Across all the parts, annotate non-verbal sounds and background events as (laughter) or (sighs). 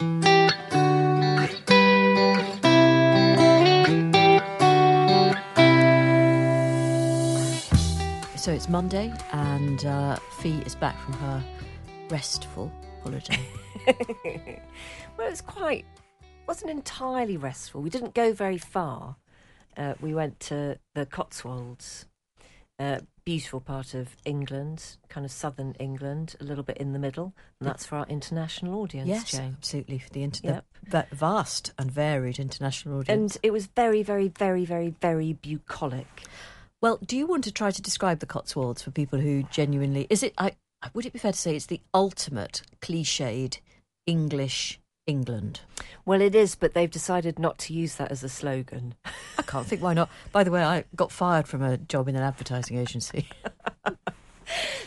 So it's Monday, and uh, Fi is back from her restful holiday. (laughs) (laughs) well, it was quite, wasn't entirely restful. We didn't go very far. Uh, we went to the Cotswolds, uh, beautiful part of England, kind of southern England, a little bit in the middle. And that's for our international audience, yes, Jane. absolutely. For the, inter- Yep. the vast and varied international audience. And it was very, very, very, very, very bucolic. well, do you want to try to describe the Cotswolds for people who genuinely is it? I would it be fair to say it's the ultimate cliched English England? Well, it is, but they've decided not to use that as a slogan. I can't think why not. By the way, I got fired from a job in an advertising agency. (laughs)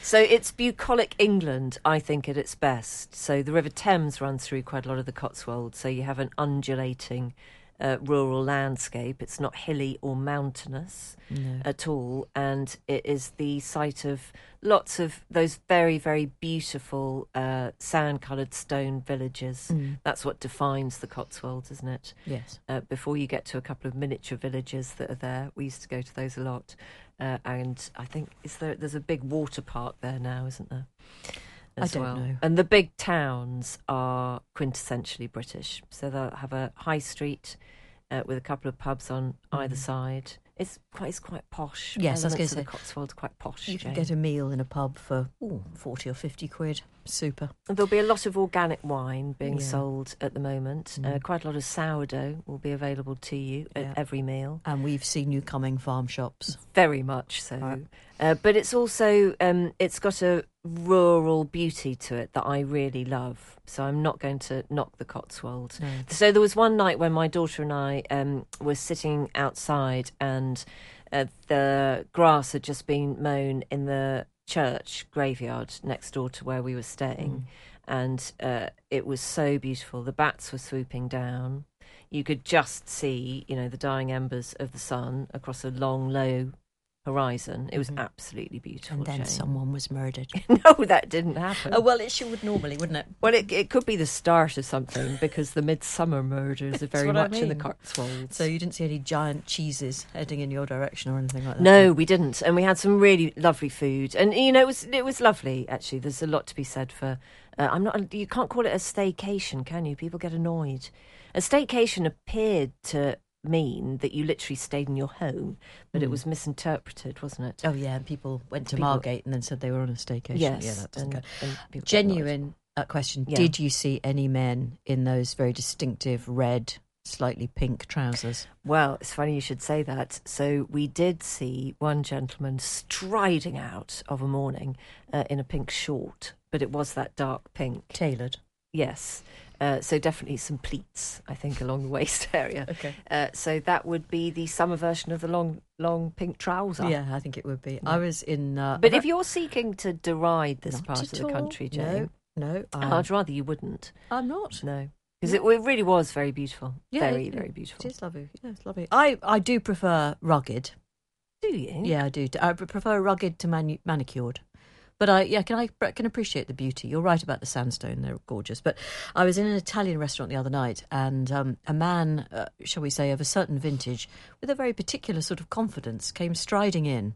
So it's bucolic England, I think, at its best. So the River Thames runs through quite a lot of the Cotswolds, so you have an undulating uh, rural landscape. It's not hilly or mountainous at all, and it is the site of lots of those very, very beautiful uh, sand coloured stone villages. That's what defines the Cotswolds, isn't it? yes. uh, before you get to a couple of miniature villages that are there. We used to go to those a lot, uh, and I think is there there's a big water park there now, isn't there? I As don't well. know. And the big towns are quintessentially British, so they'll have a high street uh, with a couple of pubs on either side. It's quite it's quite posh. Mm. Yes, I was gonna of the Cotswolds are quite posh. You can get a meal in a pub for ooh, 40 or 50 quid. Super. And There'll be a lot of organic wine being Yeah. Mm. sold at the moment. Uh, quite a lot of sourdough will be available to you Yeah. at every meal. And we've seen you coming farm shops. Very much so. Right. Uh, but it's also um, it's got a rural beauty to it that I really love. So I'm not going to knock the Cotswolds. So there was one night when my daughter and I um, were sitting outside and uh, the grass had just been mown in the church graveyard next door to where we were staying. And uh, it was so beautiful. The bats were swooping down. You could just see, you know, the dying embers of the sun across a long, low horizon. It was absolutely beautiful. And then Jane. someone was murdered. (laughs) no, that didn't happen. oh, well, it should would normally, wouldn't it? Well, it, it could be the start of something because the Midsomer Murders are very what I much in the. Cotswolds. So you didn't see any giant cheeses heading in your direction or anything like that? no, we didn't, and we had some really lovely food, and you know it was it was lovely. Actually, there's a lot to be said for. Uh, I'm not. You can't call it a staycation, can you? People get annoyed. A staycation appeared to mean that you literally stayed in your home, but it was misinterpreted, wasn't it? Oh, yeah, and people went to People- Margate and then said they were on a staycation. yes. Yeah, that doesn't and, and people get annoyed. Genuine uh, question. Yeah. Did you see any men in those very distinctive red, slightly pink trousers? Well, it's funny you should say that. So we did see one gentleman striding out of a morning uh, in a pink short, but it was that dark pink. Tailored. Yes. Uh, so definitely some pleats, I think, along the waist (laughs) area. Okay. Uh, so that would be the summer version of the long, long pink trouser. Yeah, I think it would be. I was in. Uh, But if you're seeking to deride this part of the all. country, No, Jane, no, I'm, I'd rather you wouldn't. I'm not. No, because it, it really was very beautiful. Yeah, very, it- very beautiful. is lovely. Yeah, it's lovely. I, I do prefer rugged. Do you? Yeah, I do. I prefer rugged to manu- manicured. But I, yeah, can I can appreciate the beauty. You're right about the sandstone; they're gorgeous. But I was in an Italian restaurant the other night, and um, a man, uh, shall we say, of a certain vintage, with a very particular sort of confidence, came striding in,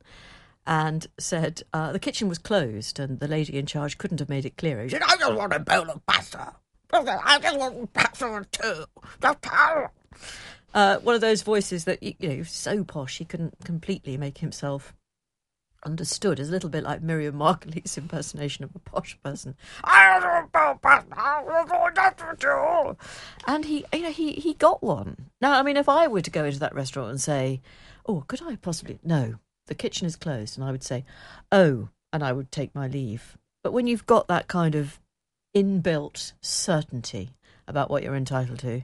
and said uh, the kitchen was closed and the lady in charge couldn't have made it clearer. He said, I just want a bowl of pasta. I just want pasta too. Just uh, one of those voices that, you know, so posh he couldn't completely make himself understood. It's a little bit like Miriam Margolyes' impersonation of a posh person. And he, you know, he, he got one. Now, I mean, if I were to go into that restaurant and say, oh, could I possibly... No, the kitchen is closed. And I would say, oh, and I would take my leave. But when you've got that kind of inbuilt certainty about what you're entitled to,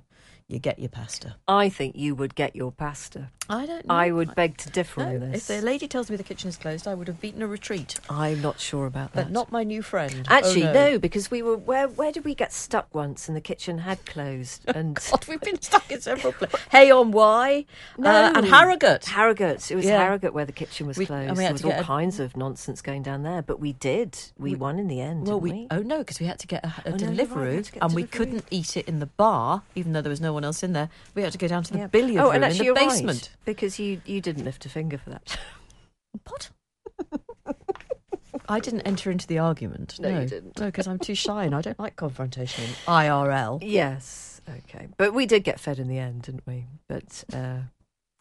you get your pasta. I think you would get your pasta. I don't know. I would beg to differ No, on if the lady tells me the kitchen is closed, I would have beaten a retreat. I'm not sure about that. But not my new friend. Actually, oh, no. because we were where where did we get stuck once and the kitchen had closed (laughs) and God, we've been stuck in several places. (laughs) Hay on Wye uh, and Harrogate. Harrogate. It was Yeah. Harrogate where the kitchen was We- closed. and we there had was all a- kinds of nonsense going down there, but we did. We, won in the end, well, didn't we, we? oh no, because we had to get a, a Oh, no, right, we delivery, and we couldn't eat it in the bar, even though there was no one else in there. We had to go down to the Yeah. billiard oh, room and in the basement. right because you you didn't lift a finger for that. (laughs) What? I didn't enter into the argument. No, No, you didn't. No, because I'm too shy and I don't like confrontation in IRL. yes, okay, but we did get fed in the end, didn't we? But uh,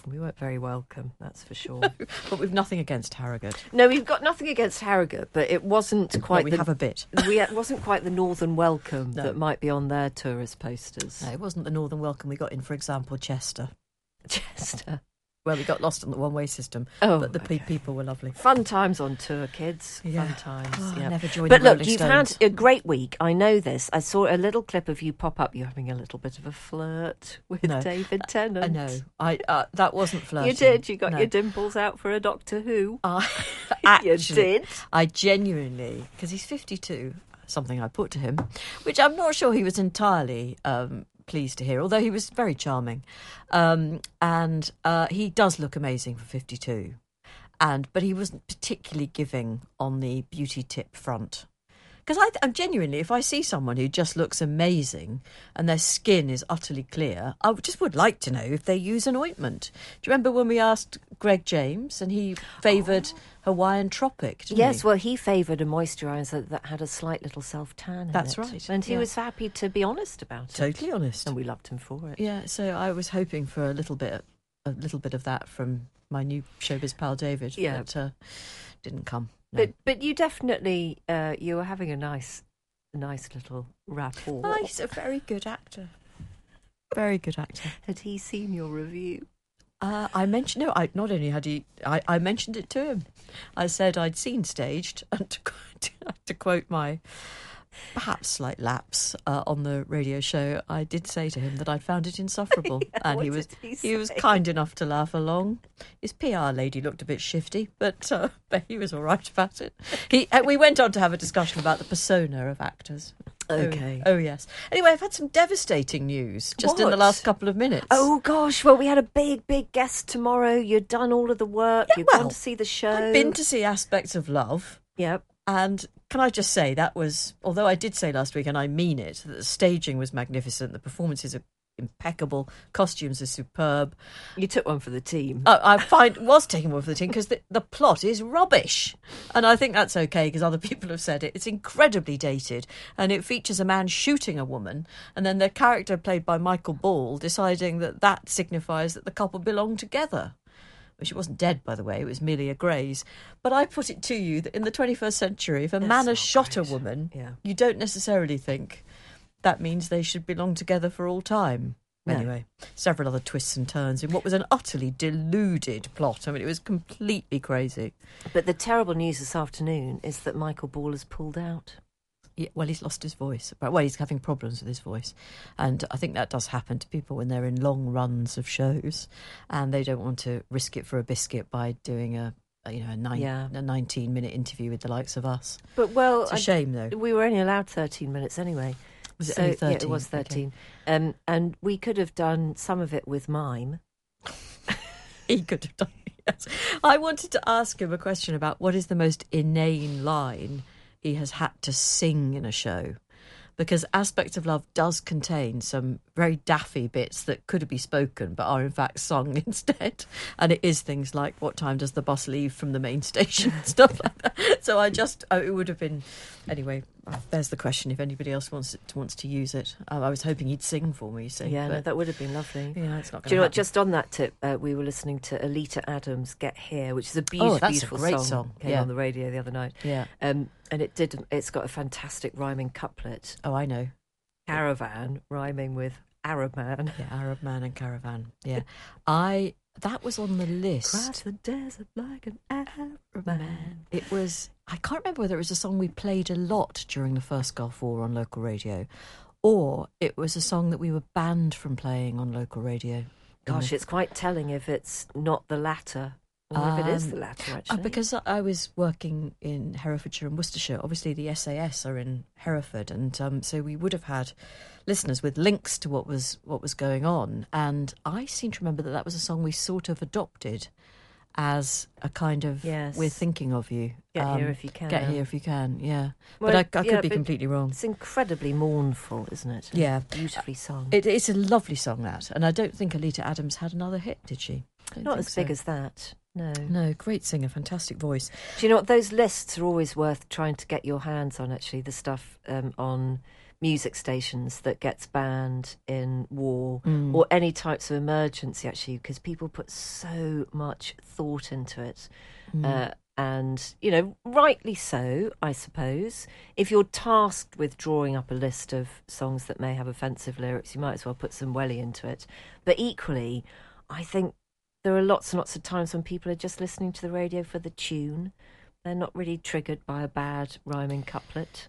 we weren't very welcome, that's for sure. (laughs) But we've nothing against Harrogate. no, we've got nothing against Harrogate, but it wasn't Well, quite we the have a bit. (laughs) we it wasn't quite the northern welcome No. that might be on their tourist posters. No, it wasn't the northern welcome we got in, for example, Chester, (laughs) Chester. Where we got lost on the one-way system. Oh, but the okay. people were lovely. Fun times on tour, kids. Yeah. Fun times. Oh, yeah. never joined But look, you've Stones. had a great week. I know this. I saw a little clip of you pop up. You're having a little bit of a flirt with No. David Tennant. I know. I uh, that wasn't flirting. You did. You got No. your dimples out for a Doctor Who. I (laughs) you actually, did. I genuinely, because he's 52, something I put to him, which I'm not sure he was entirely um, pleased to hear, although he was very charming. Um, and uh, he does look amazing for 52. And but he wasn't particularly giving on the beauty tip front. Because I'm genuinely, if I see someone who just looks amazing and their skin is utterly clear, I just would like to know if they use an ointment. Do you remember when we asked Greg James and he favoured Hawaiian Tropic? Yes, he? well, he favoured a moisturiser that had a slight little self tan. in That's right, and he yeah. was happy to be honest about it. totally honest. and we loved him for it. Yeah, so I was hoping for a little bit, a little bit of that from my new showbiz pal David. Yeah. but uh, didn't come. No. But but you definitely uh, you were having a nice nice little rapport. Oh, he's a very good actor. Very good actor. Had he seen your review? Uh, I mentioned no. I not only had he, I, I mentioned it to him. I said I'd seen staged, (laughs) and to, quote- (laughs) to quote my perhaps slight lapse uh, on the radio show, I did say to him that I'd found it insufferable, (laughs) Yeah, and he was did he was kind enough to laugh along. His PR lady looked a bit shifty, but uh, (laughs) but he was all right about it. He uh, we went on to have a discussion about the persona of actors. Oh, Okay. Oh, yes. Anyway, I've had some devastating news just in the last couple of minutes. Oh gosh, well we had a big big guest tomorrow. You'd done all of the work. You'd well, gone to see the show. I've been to see aspects of love. Yep. And can I just say that was, although I did say last week, and I mean it, that the staging was magnificent, the performances are impeccable, costumes are superb. You took one for the team. I find was taking one for the team because the, the plot is rubbish, and I think that's okay because other (laughs) people have said it. It's incredibly dated, and it features a man shooting a woman, and then the character played by Michael Ball deciding that that signifies that the couple belong together. She wasn't dead, by the way; it was merely a graze. But I put it to you that in the 21st century, if a That's man has shot a woman, Yeah. you don't necessarily think that means they should belong together for all time. No. Anyway, several other twists and turns in what was an utterly deluded plot. I mean, it was completely crazy. But the terrible news this afternoon is that Michael Ball has pulled out. Well, he's lost his voice. But well, he's having problems with his voice, and I think that does happen to people when they're in long runs of shows, and they don't want to risk it for a biscuit by doing a, you know a, nine, Yeah. a nineteen minute interview with the likes of us. But well, It's a I- shame, though. we were only allowed 13 minutes anyway. Was it so only yeah, it 13? was Okay. 13. Um, and we could have done some of it with mime. (laughs) he could have done. (laughs) Yes. I wanted to ask him a question about what is the most inane line he has had to sing in a show. because Aspects of Love does contain some very daffy bits that could be spoken but are in fact sung (laughs) instead. And it is things like what time does the bus leave from the main station, and (laughs) stuff like that. So I just, oh, it would have been, anyway, there's the question if anybody else wants to, wants to use it. Um, I was hoping he'd sing for me, you see. Yeah, no, that would have been lovely. yeah, it's not Do you know what? Just on that tip, uh, we were listening to Oleta Adams' "Get Here," which is a Oh, beautiful, a beautiful great song. song, Came yeah. on the radio the other night, Yeah. um, and it did. It's got a fantastic rhyming couplet: Oh, I know. caravan rhyming with Arab man. Yeah, Arab Man and Caravan. Yeah. (laughs) I, that was on the Cross list. the desert like an Arab man. It was, I can't remember whether it was a song we played a lot during the first Gulf War on local radio or it was a song that we were banned from playing on local radio. Gosh, it's quite telling if it's not the latter, or if it is Um, the latter. Uh, Actually, because I- I was working in Herefordshire and Worcestershire. Obviously, the SAS are in Hereford, and um, so we would have had listeners with links to what was what was going on. And I seem to remember that that was a song we sort of adopted as a kind of Yes. "We're thinking of you." Get Um, here if you can. Get here if you can. Yeah, Well, but I, I could yeah, be completely wrong. It's incredibly mournful, isn't it? Yeah. beautifully sung. It, it's a lovely song that, and I don't think Oleta Adams had another hit, did she? Not as big as that. No. No, great singer, fantastic voice. Do you know what? Those lists are always worth trying to get your hands on. Actually, the stuff um, on music stations that gets banned in war Mm. or any types of emergency. Actually, because people put so much thought into it, Mm. uh, and you know, rightly so, I suppose. If you're tasked with drawing up a list of songs that may have offensive lyrics, you might as well put some welly into it. But equally, I think there are lots and lots of times when people are just listening to the radio for the tune. They're not really triggered by a bad rhyming couplet.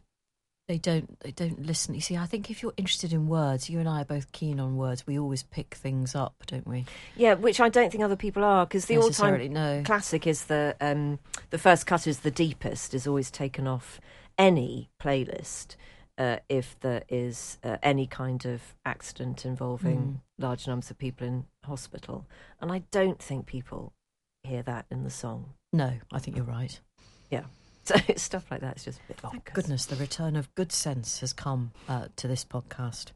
They don't. They don't listen. You see, I think if you're interested in words, you and I are both keen on words. We always pick things up, don't we? Yeah, which I don't think other people are because the all-time no. classic is the um, the first cut is the deepest is always taken off any playlist uh, if there is uh, any kind of accident involving large numbers of people in hospital, and I don't think people hear that in the song. No, I think you're right. (laughs) So stuff like that is just a bit Thank goodness the return of good sense has come uh, to this podcast.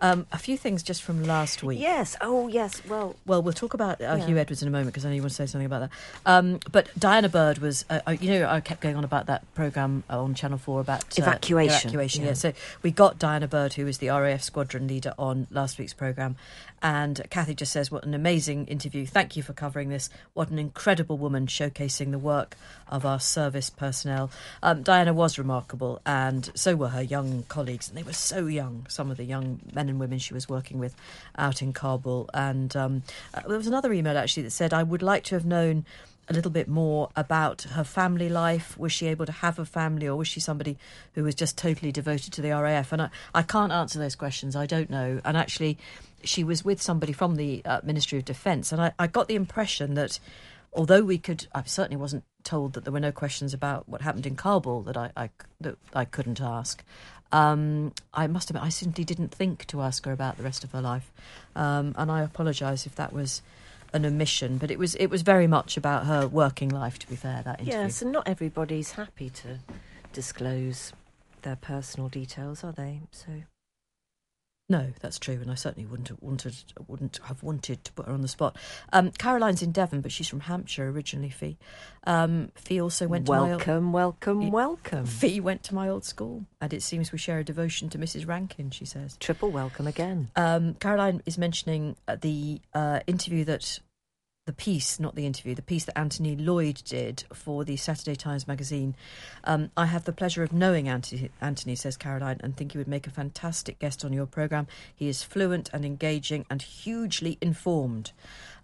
Um, a few things just from last week. Yes. Oh, yes. Well, Well, we'll talk about uh, Yeah. Huw Edwards in a moment because I know you want to say something about that. Um, but Diana Bird was, uh, uh, you know, I kept going on about that program on Channel Four about uh, Evacuation. Evacuation, yeah. Yeah. So we got Diana Bird, who was the RAF squadron leader, on last week's program, and Kathy just says, "What an amazing interview! Thank you for covering this. What an incredible woman, showcasing the work of our service personnel." Um, Diana was remarkable, and so were her young colleagues, and they were so young. Some of the young men and women she was working with out in Kabul, and um, uh, there was another email actually that said, "I would like to have known." A little bit more about her family life. Was she able to have a family, or was she somebody who was just totally devoted to the RAF? And I, I can't answer those questions. I don't know. And actually, she was with somebody from the uh, Ministry of Defence, and I, I got the impression that although we could, I certainly wasn't told that there were no questions about what happened in Kabul that I, I that I couldn't ask. Um, I must admit, I simply didn't think to ask her about the rest of her life, um, and I apologise if that was an omission. But it was it was very much about her working life. To be fair, that interview. yes, and not everybody's happy to disclose their personal details, are they? So No, that's true, and I certainly wouldn't have wanted wouldn't have wanted to put her on the spot. Um, Caroline's in Devon, but she's from Hampshire originally. Fi, um, Fi also went to my old, welcome, welcome, welcome. Fi went to my old school, and it seems we share a devotion to Mrs. Rankin. She says. Triple welcome again. Um, Caroline is mentioning uh, the uh, interview that the piece, not the interview, the piece that Anthony Loyd did for the Saturday Times magazine. Um, I have the pleasure of knowing Anthony, Anthony, says Caroline, and think he would make a fantastic guest on your programme. He is fluent and engaging and hugely informed.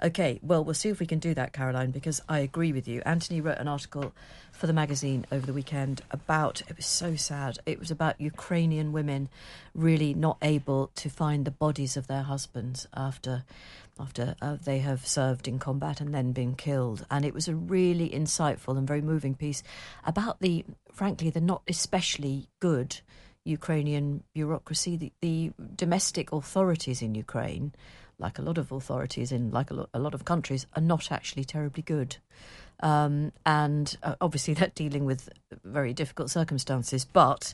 Okay, well, we'll see if we can do that, Caroline, because I agree with you. Anthony wrote an article for the magazine over the weekend about it was so sad. It was about Ukrainian women really not able to find the bodies of their husbands after after uh, they have served in combat and then been killed. And it was a really insightful and very moving piece about the, frankly, the not especially good Ukrainian bureaucracy, the, the domestic authorities in Ukraine, like a lot of authorities in like a lot, a lot of countries, are not actually terribly good. Um, and uh, obviously, (laughs) they're dealing with very difficult circumstances, but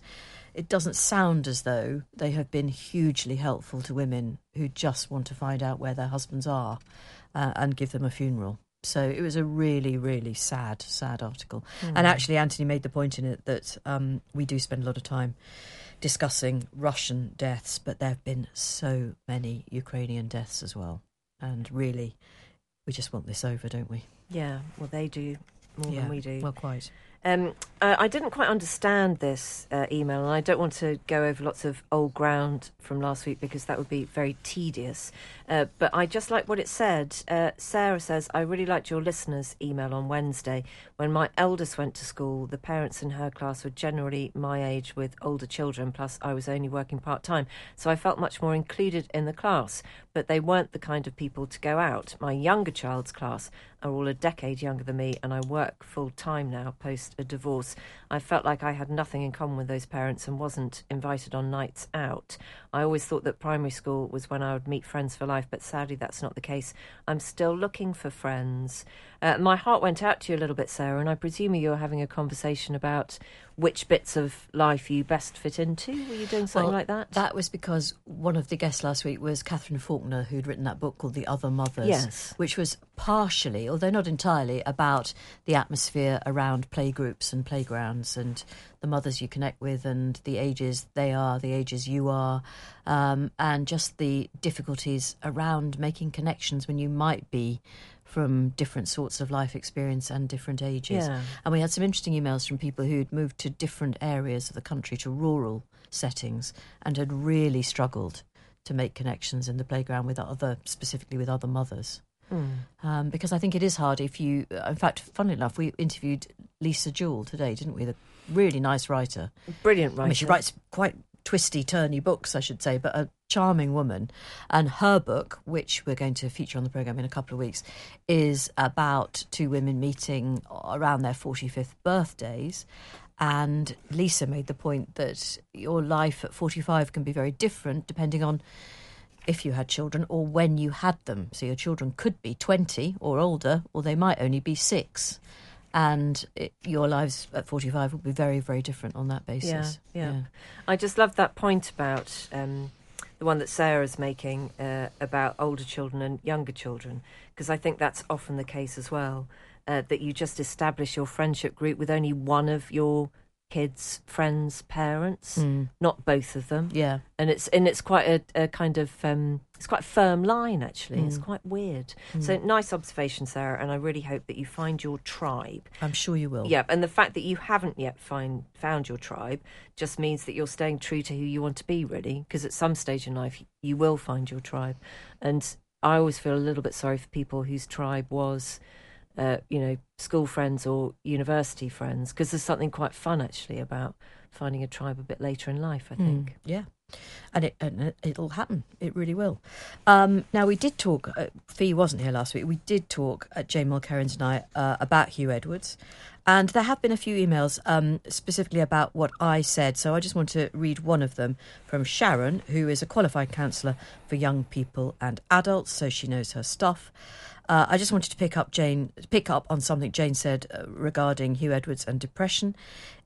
it doesn't sound as though they have been hugely helpful to women who just want to find out where their husbands are uh, and give them a funeral. So it was a really, really sad, sad article. Mm. And actually, Anthony made the point in it that um, we do spend a lot of time discussing Russian deaths, but there have been so many Ukrainian deaths as well. And really, we just want this over, don't we? Yeah, well, they do more yeah, than we do. Well, quite. Um, uh, I didn't quite understand this uh, email, and I don't want to go over lots of old ground from last week because that would be very tedious. Uh, but I just like what it said. Uh, Sarah says, I really liked your listeners' email on Wednesday. When my eldest went to school, the parents in her class were generally my age with older children, plus I was only working part time. So I felt much more included in the class, but they weren't the kind of people to go out. My younger child's class are all a decade younger than me, and I work full time now post a divorce. I felt like I had nothing in common with those parents and wasn't invited on nights out. I always thought that primary school was when I would meet friends for life, but sadly that's not the case. I'm still looking for friends. Uh, my heart went out to you a little bit, Sarah, and I presume you're having a conversation about which bits of life you best fit into. Were you doing something well, like that? That was because one of the guests last week was Katherine Faulkner, who'd written that book called The Other Mothers, yes. which was partially, although not entirely, about the atmosphere around playgroups and playgrounds and the mothers you connect with and the ages they are, the ages you are, um, and just the difficulties around making connections when you might be from different sorts of life experience and different ages. Yeah. And we had some interesting emails from people who'd moved to different areas of the country, to rural settings, and had really struggled to make connections in the playground with other, specifically with other mothers. Mm. Um, because I think it is hard if you, in fact, funnily enough, we interviewed Lisa Jewell today, didn't we? The really nice writer. Brilliant writer. I mean, she writes quite twisty, turny books, I should say, but a charming woman. And her book, which we're going to feature on the programme in a couple of weeks, is about two women meeting around their 45th birthdays. And Lisa made the point that your life at 45 can be very different depending on if you had children or when you had them. So your children could be 20 or older, or they might only be six and it, your lives at 45 will be very, very different on that basis. Yeah, yeah. yeah. I just love that point about um, the one that Sarah's making uh, about older children and younger children, because I think that's often the case as well. Uh, that you just establish your friendship group with only one of your kids, friends, parents, mm. not both of them. Yeah, and it's and it's quite a, a kind of um, it's quite a firm line actually. Mm. It's quite weird. Mm. So nice observation, Sarah, and I really hope that you find your tribe. I'm sure you will. Yeah, and the fact that you haven't yet find found your tribe just means that you're staying true to who you want to be, really. Because at some stage in life, you will find your tribe, and I always feel a little bit sorry for people whose tribe was uh, you know, school friends or university friends, because there's something quite fun actually about finding a tribe a bit later in life. I hmm. think. Mm, yeah. And, it, and it'll happen. It really will. Um, now we did talk. Uh, Fi wasn't here last week. We did talk at uh, Jane Mulkerrins and I uh, about Huw Edwards, and there have been a few emails um, specifically about what I said. So I just want to read one of them from Sharon, who is a qualified counsellor for young people and adults, so she knows her stuff. Uh, I just wanted to pick up Jane, pick up on something Jane said uh, regarding Huw Edwards and depression.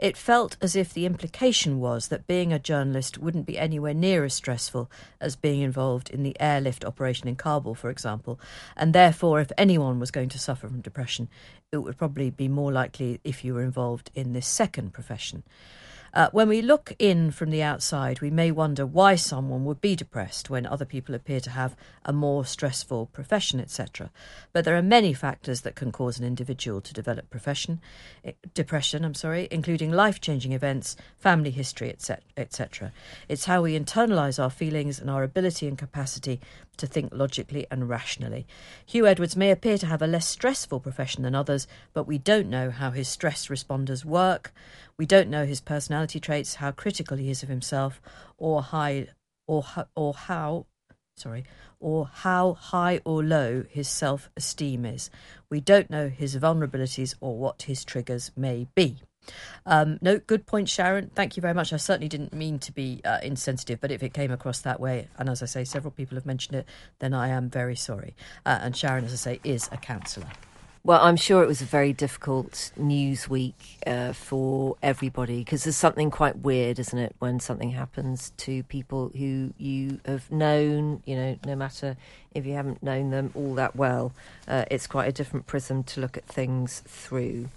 It felt as if the implication was that being a journalist wouldn't be anywhere near as stressful as being involved in the airlift operation in Kabul, for example, and therefore, if anyone was going to suffer from depression, it would probably be more likely if you were involved in this second profession. Uh, when we look in from the outside, we may wonder why someone would be depressed when other people appear to have a more stressful profession, etc. But there are many factors that can cause an individual to develop profession, eh, depression, I'm sorry, including life-changing events, family history, etc. etc. It's how we internalize our feelings and our ability and capacity to think logically and rationally. Huw Edwards may appear to have a less stressful profession than others, but we don't know how his stress responders work. We don't know his personality traits, how critical he is of himself, or high, or or how, sorry, or how high or low his self-esteem is. We don't know his vulnerabilities or what his triggers may be. Um, no, good point, Sharon. Thank you very much. I certainly didn't mean to be uh, insensitive, but if it came across that way, and as I say, several people have mentioned it, then I am very sorry. Uh, and Sharon, as I say, is a counsellor. Well, I'm sure it was a very difficult news week uh, for everybody because there's something quite weird, isn't it, when something happens to people who you have known, you know, no matter if you haven't known them all that well. Uh, it's quite a different prism to look at things through.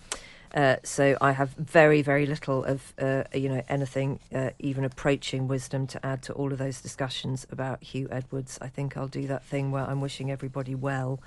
Uh, so I have very, very little of, uh, you know, anything uh, even approaching wisdom to add to all of those discussions about Huw Edwards. I think I'll do that thing where I'm wishing everybody well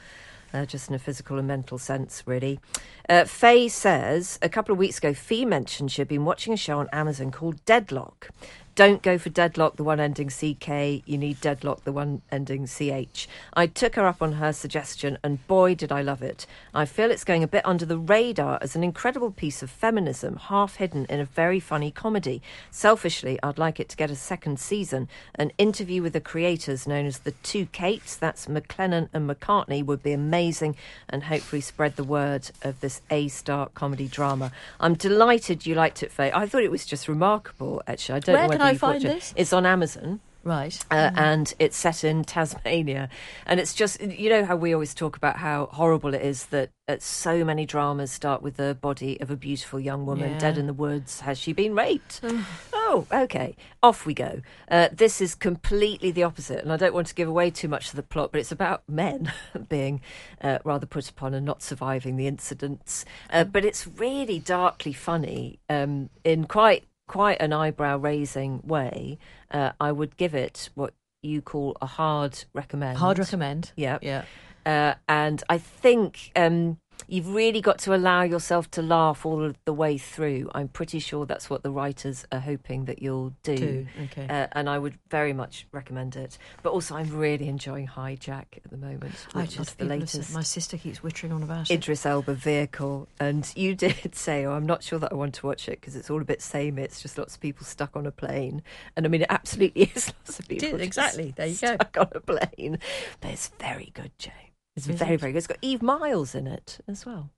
uh, just in a physical and mental sense, really. Uh, Faye says a couple of weeks ago, Fi mentioned she had been watching a show on Amazon called Deadloch. Don't go for Deadlock, the one ending CK. You need Deadloch, the one ending CH. I took her up on her suggestion, and boy, did I love it. I feel it's going a bit under the radar as an incredible piece of feminism, half hidden in a very funny comedy. Selfishly, I'd like it to get a second season. An interview with the creators, known as the Two Kates, that's McLennan and McCartney, would be amazing and hopefully spread the word of this A star comedy drama. I'm delighted you liked it, Faye. I thought it was just remarkable, actually. I don't Where know whether I find it. this? It's on Amazon. Right. Uh, and it's set in Tasmania. And it's just, you know, how we always talk about how horrible it is that uh, so many dramas start with the body of a beautiful young woman Yeah. dead in the woods. Has she been raped? (sighs) oh, okay. Off we go. Uh, this is completely the opposite. And I don't want to give away too much of the plot, but it's about men (laughs) being uh, rather put upon and not surviving the incidents. Uh, but it's really darkly funny um, in quite quite an eyebrow raising way, uh, I would give it what you call a hard recommend. Hard recommend. Yeah. Yeah. Uh, and I think um, you've really got to allow yourself to laugh all the way through. I'm pretty sure that's what the writers are hoping that you'll do. Do, okay. Uh, and I would very much recommend it. But also, I'm really enjoying Hijack at the moment, I just the latest. My sister keeps wittering on about it. Idris Elba vehicle, and you (laughs) did say, "Oh, I'm not sure that I want to watch it because it's all a bit samey. It's just lots of people stuck on a plane." And I mean, it absolutely (laughs) is lots of people just exactly. There you go. stuck on a plane. But it's very good, Jane. It's Is very, it? very good. It's got Eve Myles in it as well.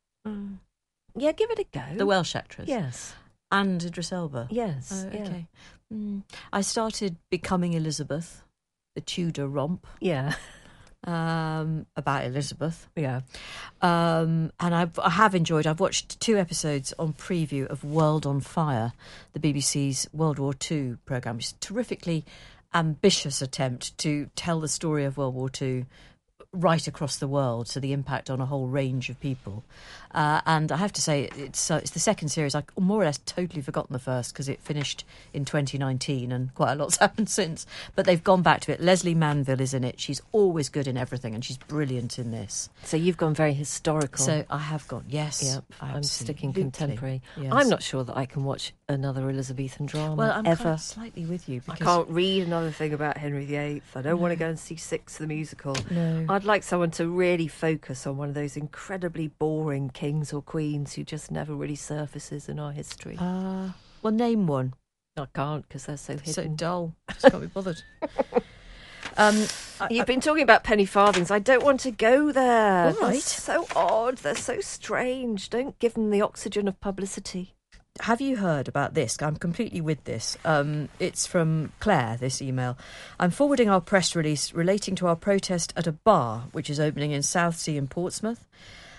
Yeah, give it a go. The Welsh actress. yes, And Idris Elba. yes, Oh, yeah. okay. Mm. I started Becoming Elizabeth, the Tudor romp yeah, um, about Elizabeth. yeah. Um, and I've, I have enjoyed. I've watched two episodes on preview of World on Fire, the BBC's World War II program, which is a terrifically ambitious attempt to tell the story of World War II right across the world, so the impact on a whole range of people. Uh, and I have to say, it's uh, it's the second series. I more or less totally forgotten the first because it finished in 2019, and quite a lot's (laughs) happened since. But they've gone back to it. Lesley Manville is in it. She's always good in everything, and she's brilliant in this. So you've gone very historical. So I have gone. Yes, Yep, I'm sticking contemporary. Yes. I'm not sure that I can watch another Elizabethan drama Well, I'm ever. kind of slightly with you. I can't read another thing about Henry VIII. I don't want to go and see Six the musical. No. I'd like someone to really focus on one of those incredibly boring kings or queens who just never really surfaces in our history. Uh, well, name one. I can't because they're so hidden. So dull. (laughs) Just can't be bothered. um, I- You've been talking about penny farthings. I don't want to go there. All They're right. so odd. They're so strange. Don't give them the oxygen of publicity. Have you heard about this? I'm completely with this. Um, it's from Claire, this email. I'm forwarding our press release relating to our protest at a bar which is opening in Southsea in Portsmouth.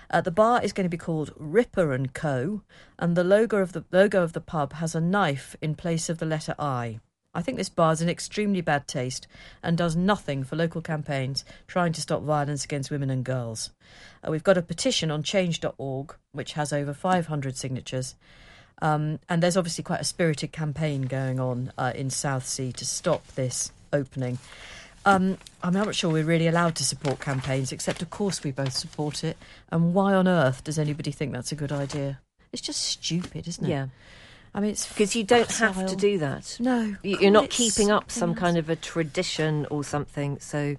Uh, the bar is going to be called Ripper and Co. And the logo of the logo of the pub has a knife in place of the letter I. I think this bar is in extremely bad taste and does nothing for local campaigns trying to stop violence against women and girls. Uh, we've got a petition on change.org which has over 500 signatures. Um, and there's obviously quite a spirited campaign going on uh, in Southsea to stop this opening. Um, I'm not sure we're really allowed to support campaigns, except of course we both support it. And why on earth does anybody think that's a good idea? It's just stupid, isn't it? Yeah, I mean, it's because you don't have to do that. No, You're not keeping up some kind of a tradition or something. So,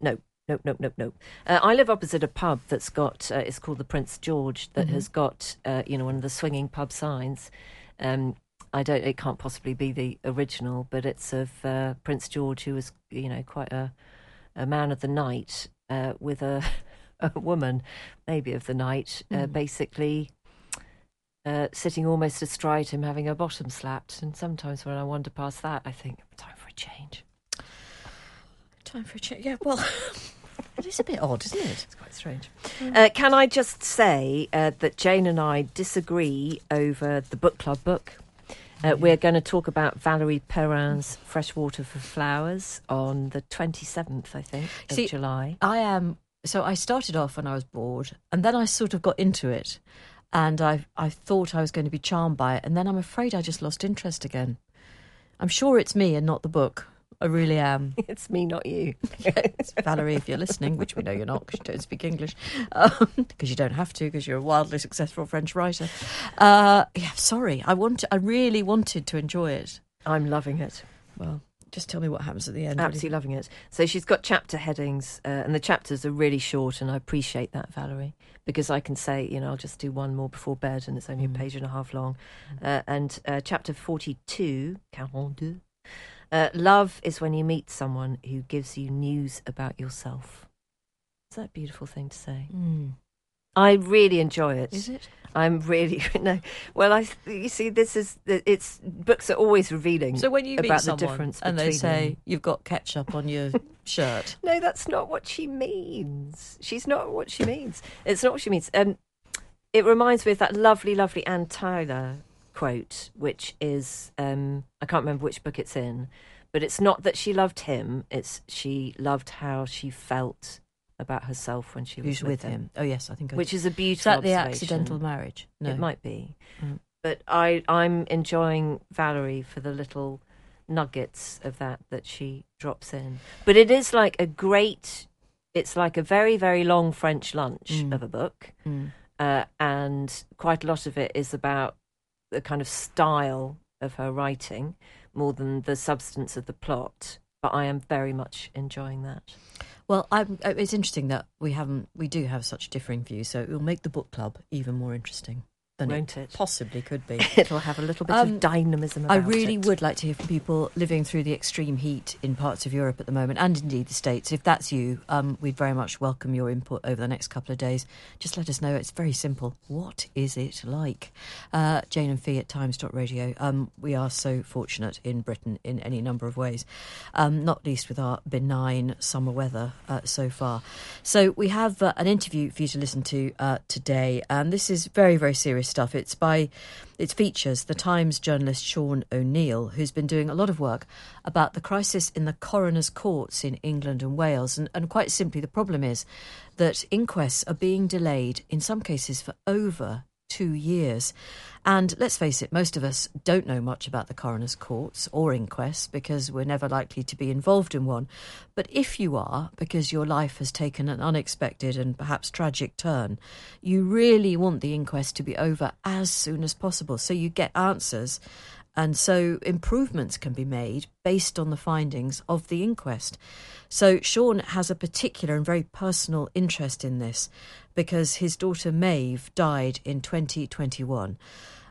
no, no, no, no, no. Uh, I live opposite a pub that's got. Uh, it's called the Prince George. That has got, uh, you know, one of the swinging pub signs. Um, I don't. It can't possibly be the original, but it's of uh, Prince George, who was, you know, quite a a man of the night uh, with a (laughs) a woman, maybe of the night, uh, Mm. basically uh, sitting almost astride him, having her bottom slapped. And sometimes when I wander past that, I think, time for a change. Time for a change. Yeah, well, (laughs) it is a bit odd, isn't it? It's quite strange. Uh, can I just say uh, that Jane and I disagree over the book club book? Uh, we're going to talk about Valerie Perrin's Freshwater for Flowers on the 27th, I think, of See, July. I am. So I started off when I was bored, and then I sort of got into it, and I I thought I was going to be charmed by it, and then I'm afraid I just lost interest again. I'm sure it's me and not the book. I really am. (laughs) It's me, not you. (laughs) It's Valerie, if you're listening, which we know you're not because you don't speak English, (laughs) because you don't have to because you're a wildly successful French writer. Uh, yeah, sorry. I want. I really wanted to enjoy it. I'm loving it. Well, just tell me what happens at the end. Absolutely loving it. So she's got chapter headings, uh, and the chapters are really short, and I appreciate that, Valerie, because I can say, you know, I'll just do one more before bed, and it's only a page and a half long. Uh, and uh, chapter 42, 42, uh, love is when you meet someone who gives you news about yourself. Is that a beautiful thing to say? Mm. I really enjoy it. Is it? I'm really (laughs) no. Well, I you see, this is it's books are always revealing. So when you meet about someone the difference and they say them. you've got ketchup on your (laughs) shirt, No, that's not what she means. She's not what she means. It's not what she means. Um, it reminds me of that lovely, lovely Anne Tyler quote, which is um, I can't remember which book it's in, but it's not that she loved him. It's she loved how she felt about herself when she was who's with him? Oh yes, I think. I which is a beautiful. is that the accidental marriage? No, It might be, Mm. but I I'm enjoying Valerie for the little nuggets of that that she drops in. But it is like a great. It's like a very very long French lunch Mm. of a book, Mm. uh, and quite a lot of it is about the kind of style of her writing more than the substance of the plot. But I am very much enjoying that. Well, I'm, uh, it's interesting that we haven't. We do have such differing views, so it will make the book club even more interesting than Won't it, it? possibly could be. (laughs) It'll have a little bit Um, of dynamism. About I really it. would like to hear from people living through the extreme heat in parts of Europe at the moment, and indeed the States. If that's you, um, we'd very much welcome your input over the next couple of days. Just let us know. It's very simple. What is it like? Uh, Jane and Fi at times.radio. Um, we are so fortunate in Britain in any number of ways, um, not least with our benign summer weather uh, so far. So we have uh, an interview for you to listen to uh, today, and this is very, very serious stuff. It's by it features the Times journalist Sean O'Neill, who's been doing a lot of work about the crisis in the coroner's courts in England and Wales. And, and quite simply, the problem is that inquests are being delayed, in some cases, for over two years. And let's face it, most of us don't know much about the coroner's courts or inquests because we're never likely to be involved in one. But if you are, because your life has taken an unexpected and perhaps tragic turn, you really want the inquest to be over as soon as possible so you get answers and so improvements can be made based on the findings of the inquest. So Sean has a particular and very personal interest in this because his daughter Maeve died in 2021.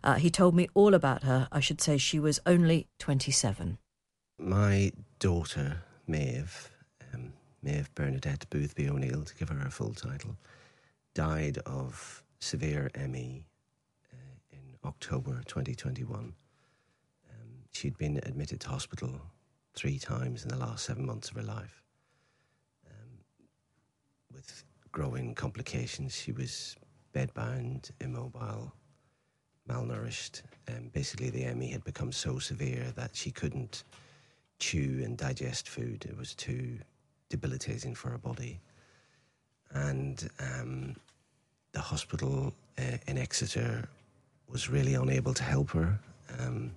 Uh, he told me all about her. I should say she was only 27. My daughter, Maeve, um, Maeve Bernadette Boothby O'Neill, to give her her full title, died of severe ME uh, in October 2021. She'd been admitted to hospital three times in the last seven months of her life. Um, with growing complications, she was bedbound, immobile, malnourished. Um, basically, the ME had become so severe that she couldn't chew and digest food. It was too debilitating for her body. And um, the hospital uh, in Exeter was really unable to help her. Um,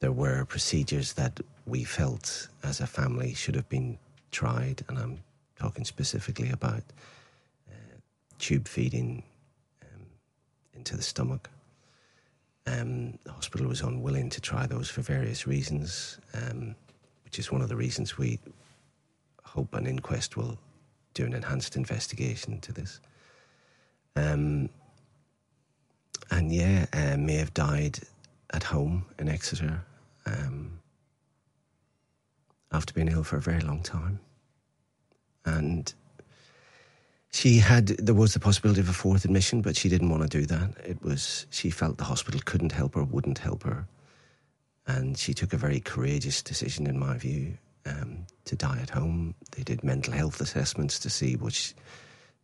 there were procedures that we felt as a family should have been tried, and I'm talking specifically about uh, tube feeding um, into the stomach. Um, the hospital was unwilling to try those for various reasons, um, which is one of the reasons we hope an inquest will do an enhanced investigation into this. Um, and yeah, uh, Maeve died at home in Exeter um, after being ill for a very long time. And she had, there was the possibility of a fourth admission, but she didn't want to do that. It was, she felt the hospital couldn't help her, wouldn't help her. And she took a very courageous decision, in my view, um, to die at home. They did mental health assessments to see which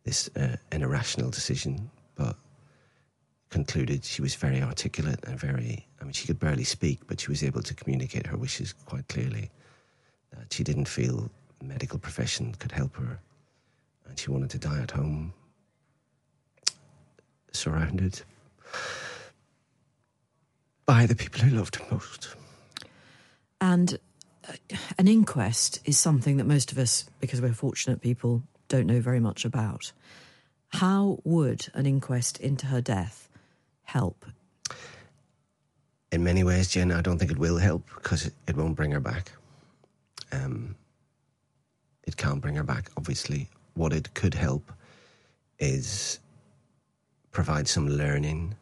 this uh, an irrational decision, but concluded she was very articulate and very. I mean, she could barely speak, but she was able to communicate her wishes quite clearly. That she didn't feel the medical profession could help her, and she wanted to die at home, surrounded by the people who loved her most. And uh, an inquest is something that most of us, because we're fortunate people, don't know very much about. How would an inquest into her death help? In many ways, Jane, I don't think it will help because it, it won't bring her back. Um, it can't bring her back, obviously. What it could help is provide some learning,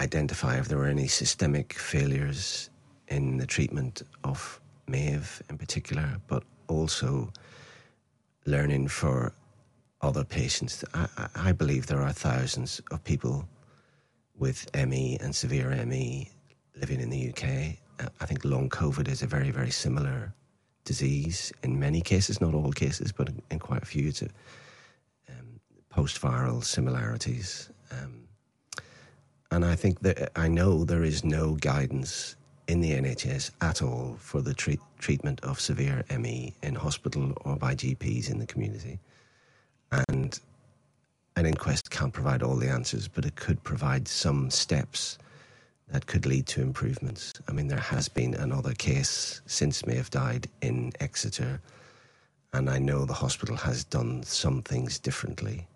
identify if there were any systemic failures in the treatment of Maeve in particular, but also learning for other patients. I, I believe there are thousands of people with ME and severe ME living in the UK. I think long COVID is a very, very similar disease in many cases, not all cases, but in, quite a few. It's a, um, post viral similarities. Um, and I think that I know there is no guidance in the NHS at all for the treat, treatment of severe ME in hospital or by GPs in the community. And an inquest can't provide all the answers, but it could provide some steps that could lead to improvements. I mean, there has been another case since Maeve died in Exeter, and I know the hospital has done some things differently.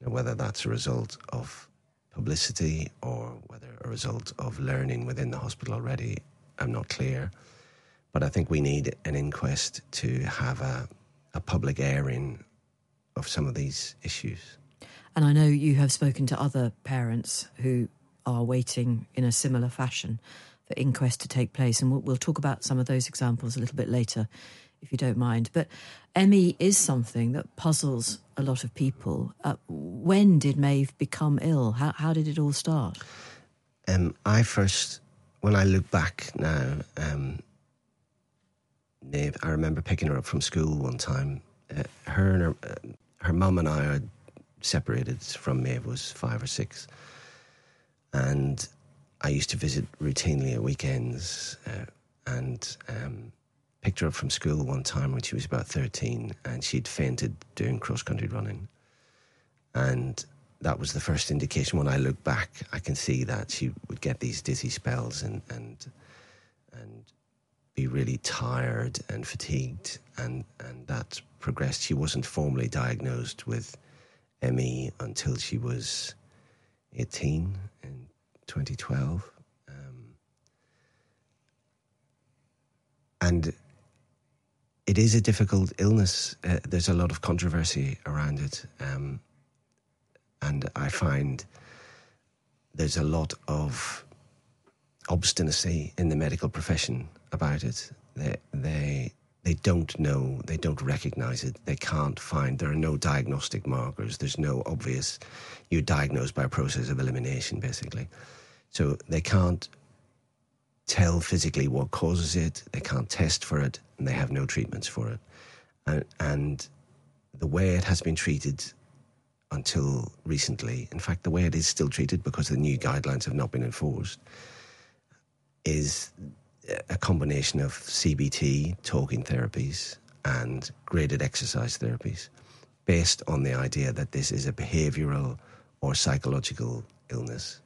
Now, whether that's a result of publicity or whether a result of learning within the hospital already, I'm not clear. But I think we need an inquest to have a, a public airing of some of these issues. And I know you have spoken to other parents who are waiting in a similar fashion for inquest to take place, and we'll, we'll talk about some of those examples a little bit later, if you don't mind. But ME is something that puzzles a lot of people. Uh, when did Maeve become ill? How, how did it all start? Um, I first, when I look back now, um, Maeve, I remember picking her up from school one time. Uh, her and her, uh, her mum and I are separated from Maeve was five or six, and I used to visit routinely at weekends, uh, and um, picked her up from school one time when she was about 13 and she'd fainted doing cross country running. And that was the first indication. When I look back, I can see that she would get these dizzy spells and, and, and be really tired and fatigued. And, and that progressed. She wasn't formally diagnosed with ME until she was 18 in 2012. Um, and it is a difficult illness. Uh, there's a lot of controversy around it. Um, and I find there's a lot of obstinacy in the medical profession about it. They, they, they don't know, they don't recognize it, they can't find, there are no diagnostic markers, there's no obvious, you're diagnosed by a process of elimination, basically. So they can't tell physically what causes it, they can't test for it, and they have no treatments for it. And, and the way it has been treated until recently, in fact, the way it is still treated because the new guidelines have not been enforced, is a combination of CBT, talking therapies, and graded exercise therapies, based on the idea that this is a behavioral or psychological illness.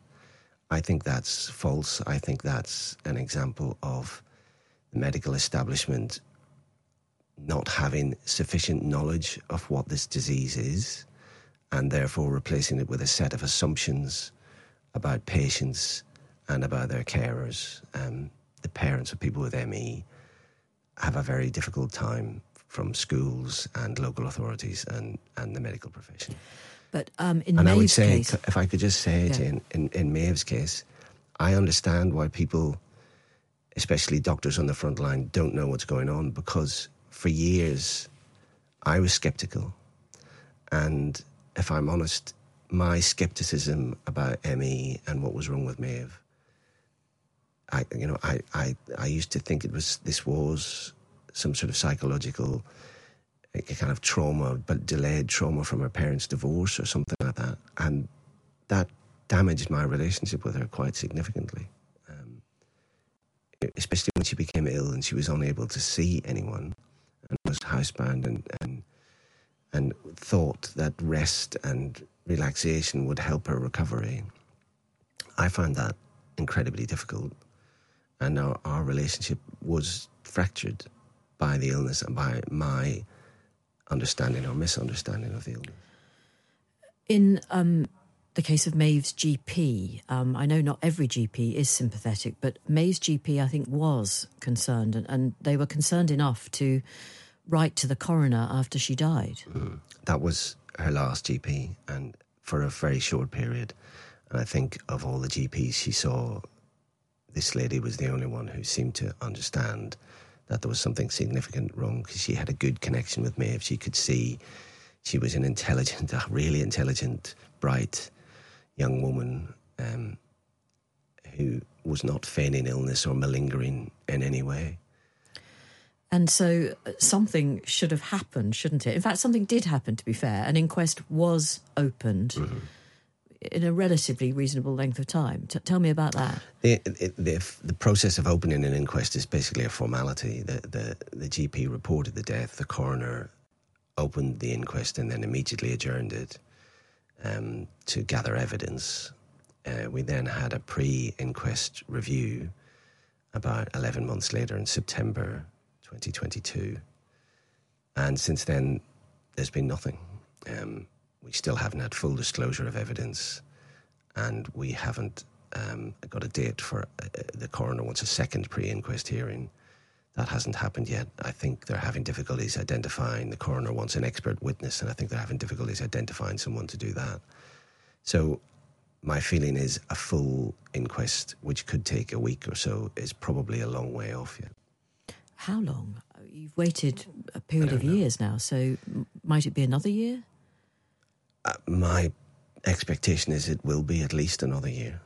I think that's false. I think that's an example of the medical establishment not having sufficient knowledge of what this disease is and therefore replacing it with a set of assumptions about patients and about their carers. Um, the parents of people with ME have a very difficult time from schools and local authorities and, and the medical profession. But um, in and Maeve's I would say, case, if I could just say, Yeah. Jane, in, in Maeve's case, I understand why people, especially doctors on the front line, don't know what's going on because for years I was skeptical. And if I'm honest, my skepticism about ME and what was wrong with Maeve, I, you know, I, I, I used to think it was this was some sort of psychological kind of trauma, but delayed trauma from her parents' divorce or something like that, and that damaged my relationship with her quite significantly. Um, especially when she became ill and she was unable to see anyone and was housebound and, and and thought that rest and relaxation would help her recovery. I found that incredibly difficult, and our, our relationship was fractured by the illness and by my understanding or misunderstanding of the illness. In um, the case of Maeve's GP, um, I know not every GP is sympathetic, but Maeve's GP, I think, was concerned, and, and they were concerned enough to write to the coroner after she died. Mm. That was her last GP, and for a very short period. And I think of all the GPs she saw, this lady was the only one who seemed to understand that there was something significant wrong because she had a good connection with me. If She could see she was an intelligent, a really intelligent, bright young woman um, who was not feigning illness or malingering in any way. And so uh, something should have happened, shouldn't it? In fact, something did happen, to be fair. An inquest was opened. Mm-hmm in a relatively reasonable length of time. T- tell me about that. The, the, the, process of opening an inquest is basically a formality. The, the, the GP reported the death, the coroner opened the inquest and then immediately adjourned it um, to gather evidence. Uh, we then had a pre inquest review about 11 months later in September 2022. And since then, there's been nothing. Um, we still haven't had full disclosure of evidence, and we haven't um, got a date for uh, the coroner wants a second pre-inquest hearing. That hasn't happened yet. I think they're having difficulties identifying. The coroner wants an expert witness, and I think they're having difficulties identifying someone to do that. So, my feeling is a full inquest, which could take a week or so, is probably a long way off yet. How long? You've waited a period of know. years now, so might it be another year? Uh, my expectation is it will be at least another year.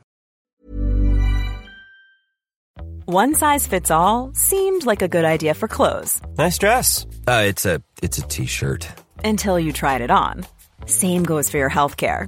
One size fits all seemed like a good idea for clothes. Nice dress. Uh, it's a it's a t-shirt. Until you tried it on. Same goes for your health care.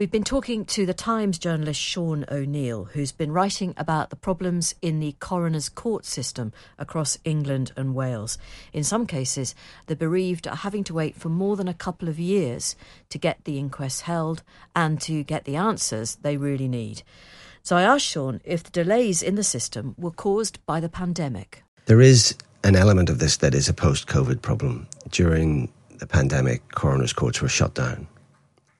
We've been talking to the Times journalist Sean O'Neill, who's been writing about the problems in the coroner's court system across England and Wales. In some cases, the bereaved are having to wait for more than a couple of years to get the inquest held and to get the answers they really need. So I asked Sean if the delays in the system were caused by the pandemic. There is an element of this that is a post COVID problem. During the pandemic, coroner's courts were shut down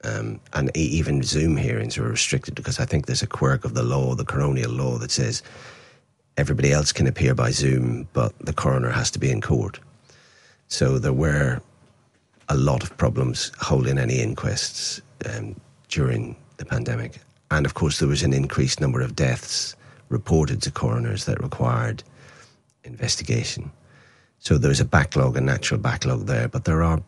um, and even Zoom hearings are restricted because I think there's a quirk of the law, the coronial law, that says everybody else can appear by Zoom, but the coroner has to be in court. So there were a lot of problems holding any inquests um, during the pandemic. And of course, there was an increased number of deaths reported to coroners that required investigation. So there's a backlog, a natural backlog there, but there are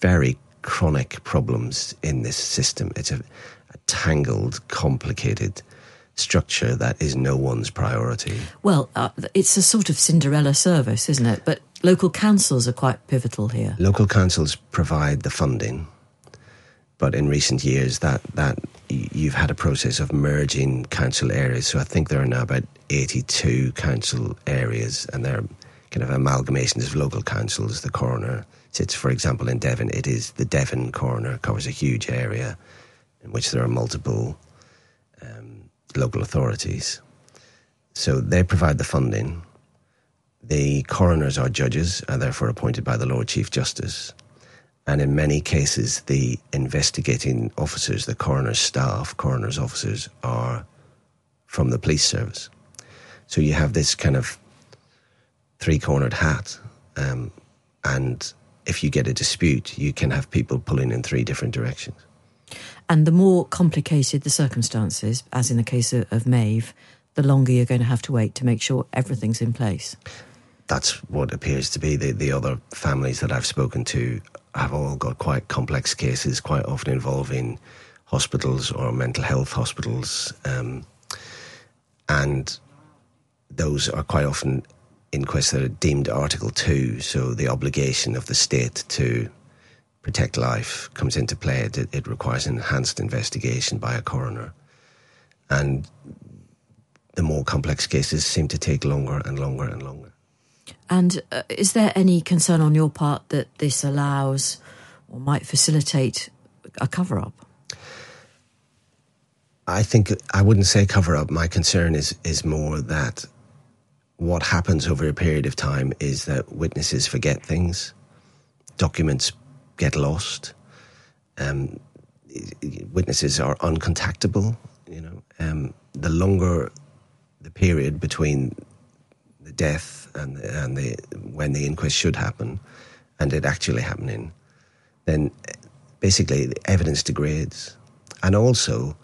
very chronic problems in this system. It's a, a tangled, complicated structure that is no one's priority. Well, uh, it's a sort of Cinderella service, isn't it? But local councils are quite pivotal here. Local councils provide the funding, but in recent years, that that you've had a process of merging council areas. So I think there are now about 82 council areas, and they're kind of amalgamations of local councils. The coroner sits, for example, in Devon. It is the Devon coroner covers a huge area in which there are multiple um, local authorities. So they provide the funding. The coroners are judges, are therefore appointed by the Lord Chief Justice. And in many cases, the investigating officers, the coroner's staff, coroner's officers, are from the police service. So you have this kind of three cornered hat. Um, and if you get a dispute, you can have people pulling in three different directions. And the more complicated the circumstances, as in the case of, of Maeve, the longer you're going to have to wait to make sure everything's in place. That's what appears to be the, the other families that I've spoken to have all got quite complex cases, quite often involving hospitals or mental health hospitals. Um, and those are quite often inquests that are deemed Article 2, so the obligation of the state to protect life comes into play. It, it requires an enhanced investigation by a coroner. And the more complex cases seem to take longer and longer and longer. And uh, is there any concern on your part that this allows or might facilitate a cover up? I think I wouldn't say cover up. My concern is is more that what happens over a period of time is that witnesses forget things, documents get lost, um, witnesses are uncontactable. You know, um, the longer the period between the death and and the when the inquest should happen and it actually happening, then basically the evidence degrades, and also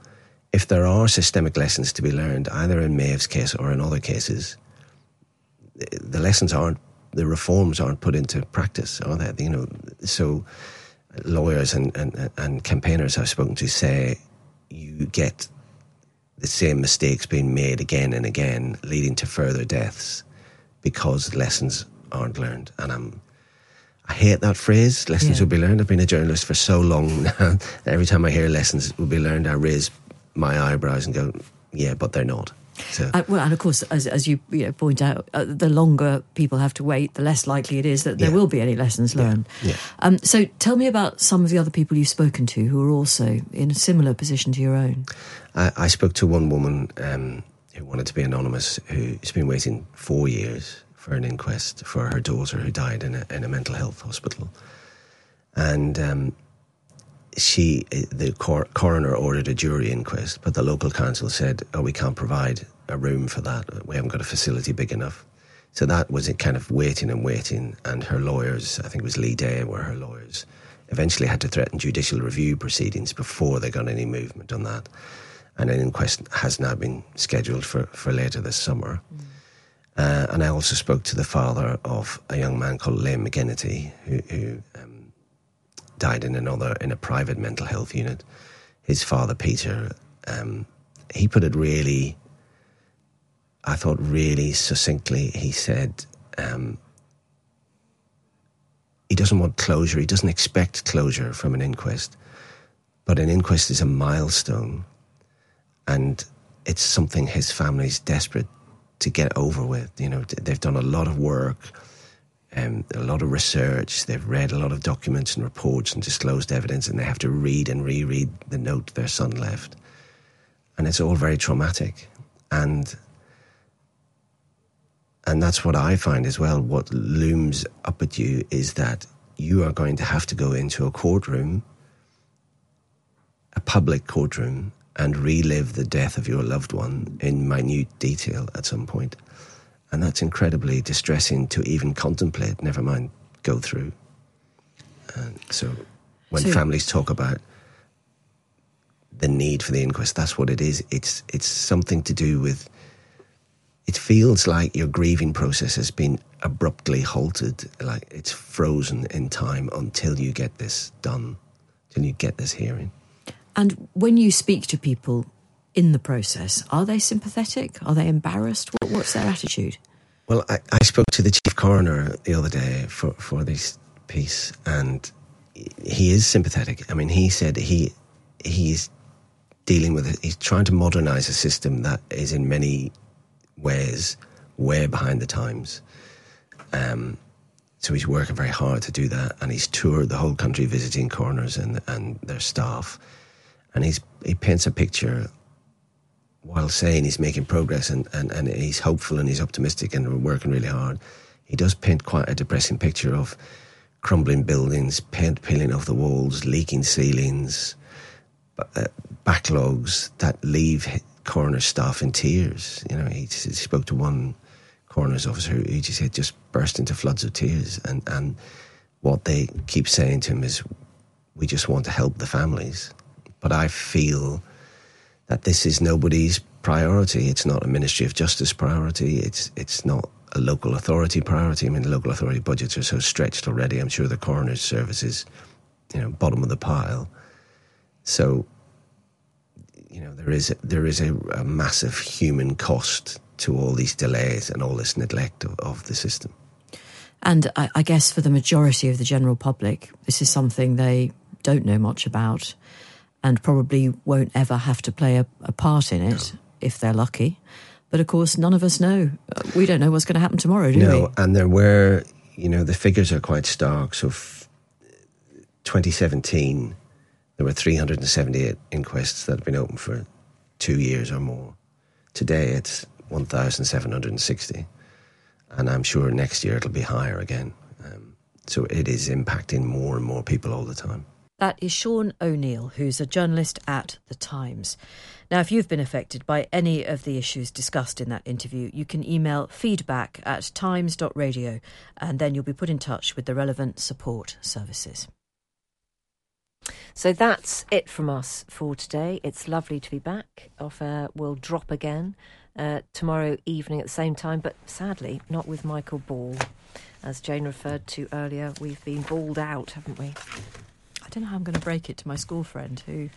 if there are systemic lessons to be learned, either in Maeve's case or in other cases, the lessons aren't, the reforms aren't put into practice, are they? You know, so lawyers and, and, and campaigners I've spoken to say you get the same mistakes being made again and again, leading to further deaths because lessons aren't learned. And I'm, I hate that phrase, lessons Yeah. will be learned. I've been a journalist for so long (laughs) now. Every time I hear lessons will be learned, I raise my eyebrows and go, yeah, but they're not. So, Uh, well, and of course, as, as you, you know, point out, uh, the longer people have to wait, the less likely it is that there Yeah. will be any lessons learned. yeah. Um, so, tell me about some of the other people you've spoken to who are also in a similar position to your own. I, I spoke to one woman um, who wanted to be anonymous, who's been waiting four years for an inquest for her daughter who died in a, in a mental health hospital. And um, she, the cor- coroner ordered a jury inquest, but the local council said, "Oh, we can't provide a room for that. We haven't got a facility big enough." So that was it, kind of waiting and waiting. And her lawyers, I think it was Leigh Day, were her lawyers, eventually had to threaten judicial review proceedings before they got any movement on that. And an inquest has now been scheduled for, for later this summer. Uh, and I also spoke to the father of a young man called Liam McGinnity, who, who died in another in a private mental health unit. His father, Peter, um, he put it really, I thought, really succinctly. He said, um, he doesn't want closure. He doesn't expect closure from an inquest, but an inquest is a milestone, and it's something his family's desperate to get over with. You know, they've done a lot of work, um, a lot of research. They've read a lot of documents and reports and disclosed evidence, and they have to read and reread the note their son left, and it's all very traumatic, and and that's what I find as well. What looms up at you is that you are going to have to go into a courtroom, a public courtroom, and relive the death of your loved one in minute detail at some point. And that's incredibly distressing to even contemplate, never mind go through. And so when So- families talk about the need for the inquest, that's what it is. It's, it's something to do with it feels like your grieving process has been abruptly halted, like it's frozen in time until you get this done, till you get this hearing. And when you speak to people in the process, are they sympathetic? Are they embarrassed? What, what's their attitude? Well, I, I spoke to the chief coroner the other day for, for this piece, and he is sympathetic. I mean, he said he he's dealing with it. He's trying to modernize a system that is in many ways way behind the times. Um, so he's working very hard to do that, and he's toured the whole country visiting coroners and and their staff, and he's he paints a picture while saying he's making progress and, and, and he's hopeful and he's optimistic and working really hard. He does paint quite a depressing picture of crumbling buildings, paint peeling off the walls, leaking ceilings, uh, backlogs that leave coroner staff in tears. You know, he, he spoke to one coroner's officer who just said just burst into floods of tears, and and what they keep saying to him is, "We just want to help the families," but I feel that this is nobody's priority. It's not a Ministry of Justice priority. It's it's not a local authority priority. I mean, the local authority budgets are so stretched already. I'm sure the coroner's service is, you know, bottom of the pile. So, you know, there is there is a, a massive human cost to all these delays and all this neglect of, of the system. And I, I guess for the majority of the general public, this is something they don't know much about and probably won't ever have to play a, a part in it no. if they're lucky. But of course, none of us know. We don't know what's going to happen tomorrow, do we? no, we? and there were, you know, the figures are quite stark. So, f- 2017, there were 378 inquests that had been open for two years or more. Today, it's 1,760, and I'm sure next year it'll be higher again. Um, so it is impacting more and more people all the time. That is Sean O'Neill, who's a journalist at The Times. Now, if you've been affected by any of the issues discussed in that interview, you can email feedback at times.radio and then you'll be put in touch with the relevant support services. So that's it from us for today. It's lovely to be back. Off air will drop again uh, tomorrow evening at the same time, but sadly not with Michael Ball. As Jane referred to earlier, we've been balled out, haven't we? I don't know how I'm going to break it to my school friend who.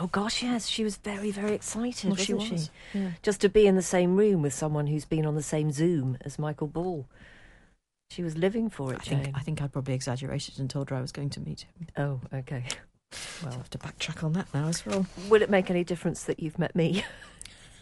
Oh gosh, yes, she was very, very excited, well, she was. She? Yeah. Just to be in the same room with someone who's been on the same Zoom as Michael Ball. She was living for it, I Jane. Think, I think I probably exaggerated and told her I was going to meet him. Oh, okay. (laughs) Well, I'll have to backtrack on that now as well. Will it make any difference that you've met me?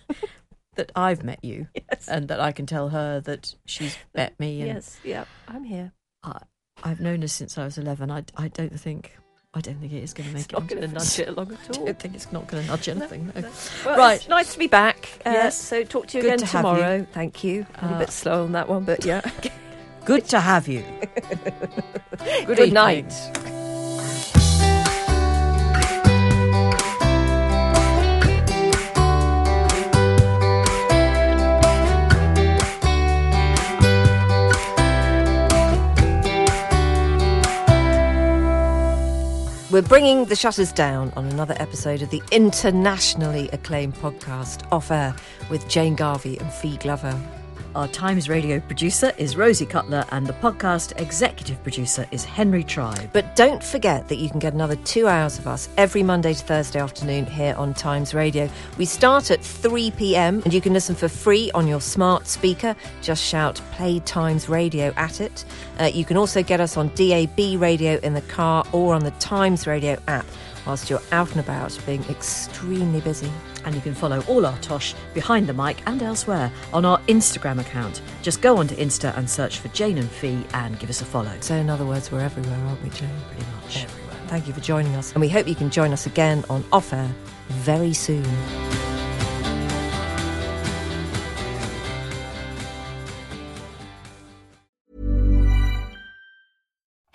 (laughs) that I've met you, (laughs) yes. and that I can tell her that she's met me. yes, yeah, I'm here. I, I've known her since I was eleven. I, I don't think I don't think it is going to make it's it. Not going to nudge it along at all. (laughs) I don't think it's not going to nudge anything. No, no. Well, right, nice to be back. Uh, yes, so talk to you Good again to tomorrow. You. Thank you. I'm uh, a bit slow on that one, but yeah. Good to have you. (laughs) Good, Good night. We're bringing the shutters down on another episode of the internationally acclaimed podcast Off Air with Jane Garvey and Fi Glover. Our Times radio producer is Rosie Cutler, and the podcast executive producer is Henry Tribe. But don't forget that you can get another two hours of us every Monday to Thursday afternoon here on Times Radio. We start at 3 pm, and you can listen for free on your smart speaker. Just shout Play Times Radio at it. Uh, you can also get us on DAB radio in the car or on the Times Radio app whilst you're out and about being extremely busy. And you can follow all our tosh behind the mic and elsewhere on our Instagram account. Just go onto Insta and search for Jane and Fi and give us a follow. So, in other words, we're everywhere, aren't we, Jane? Pretty much. Everywhere. Thank you for joining us. And we hope you can join us again on Off Air very soon.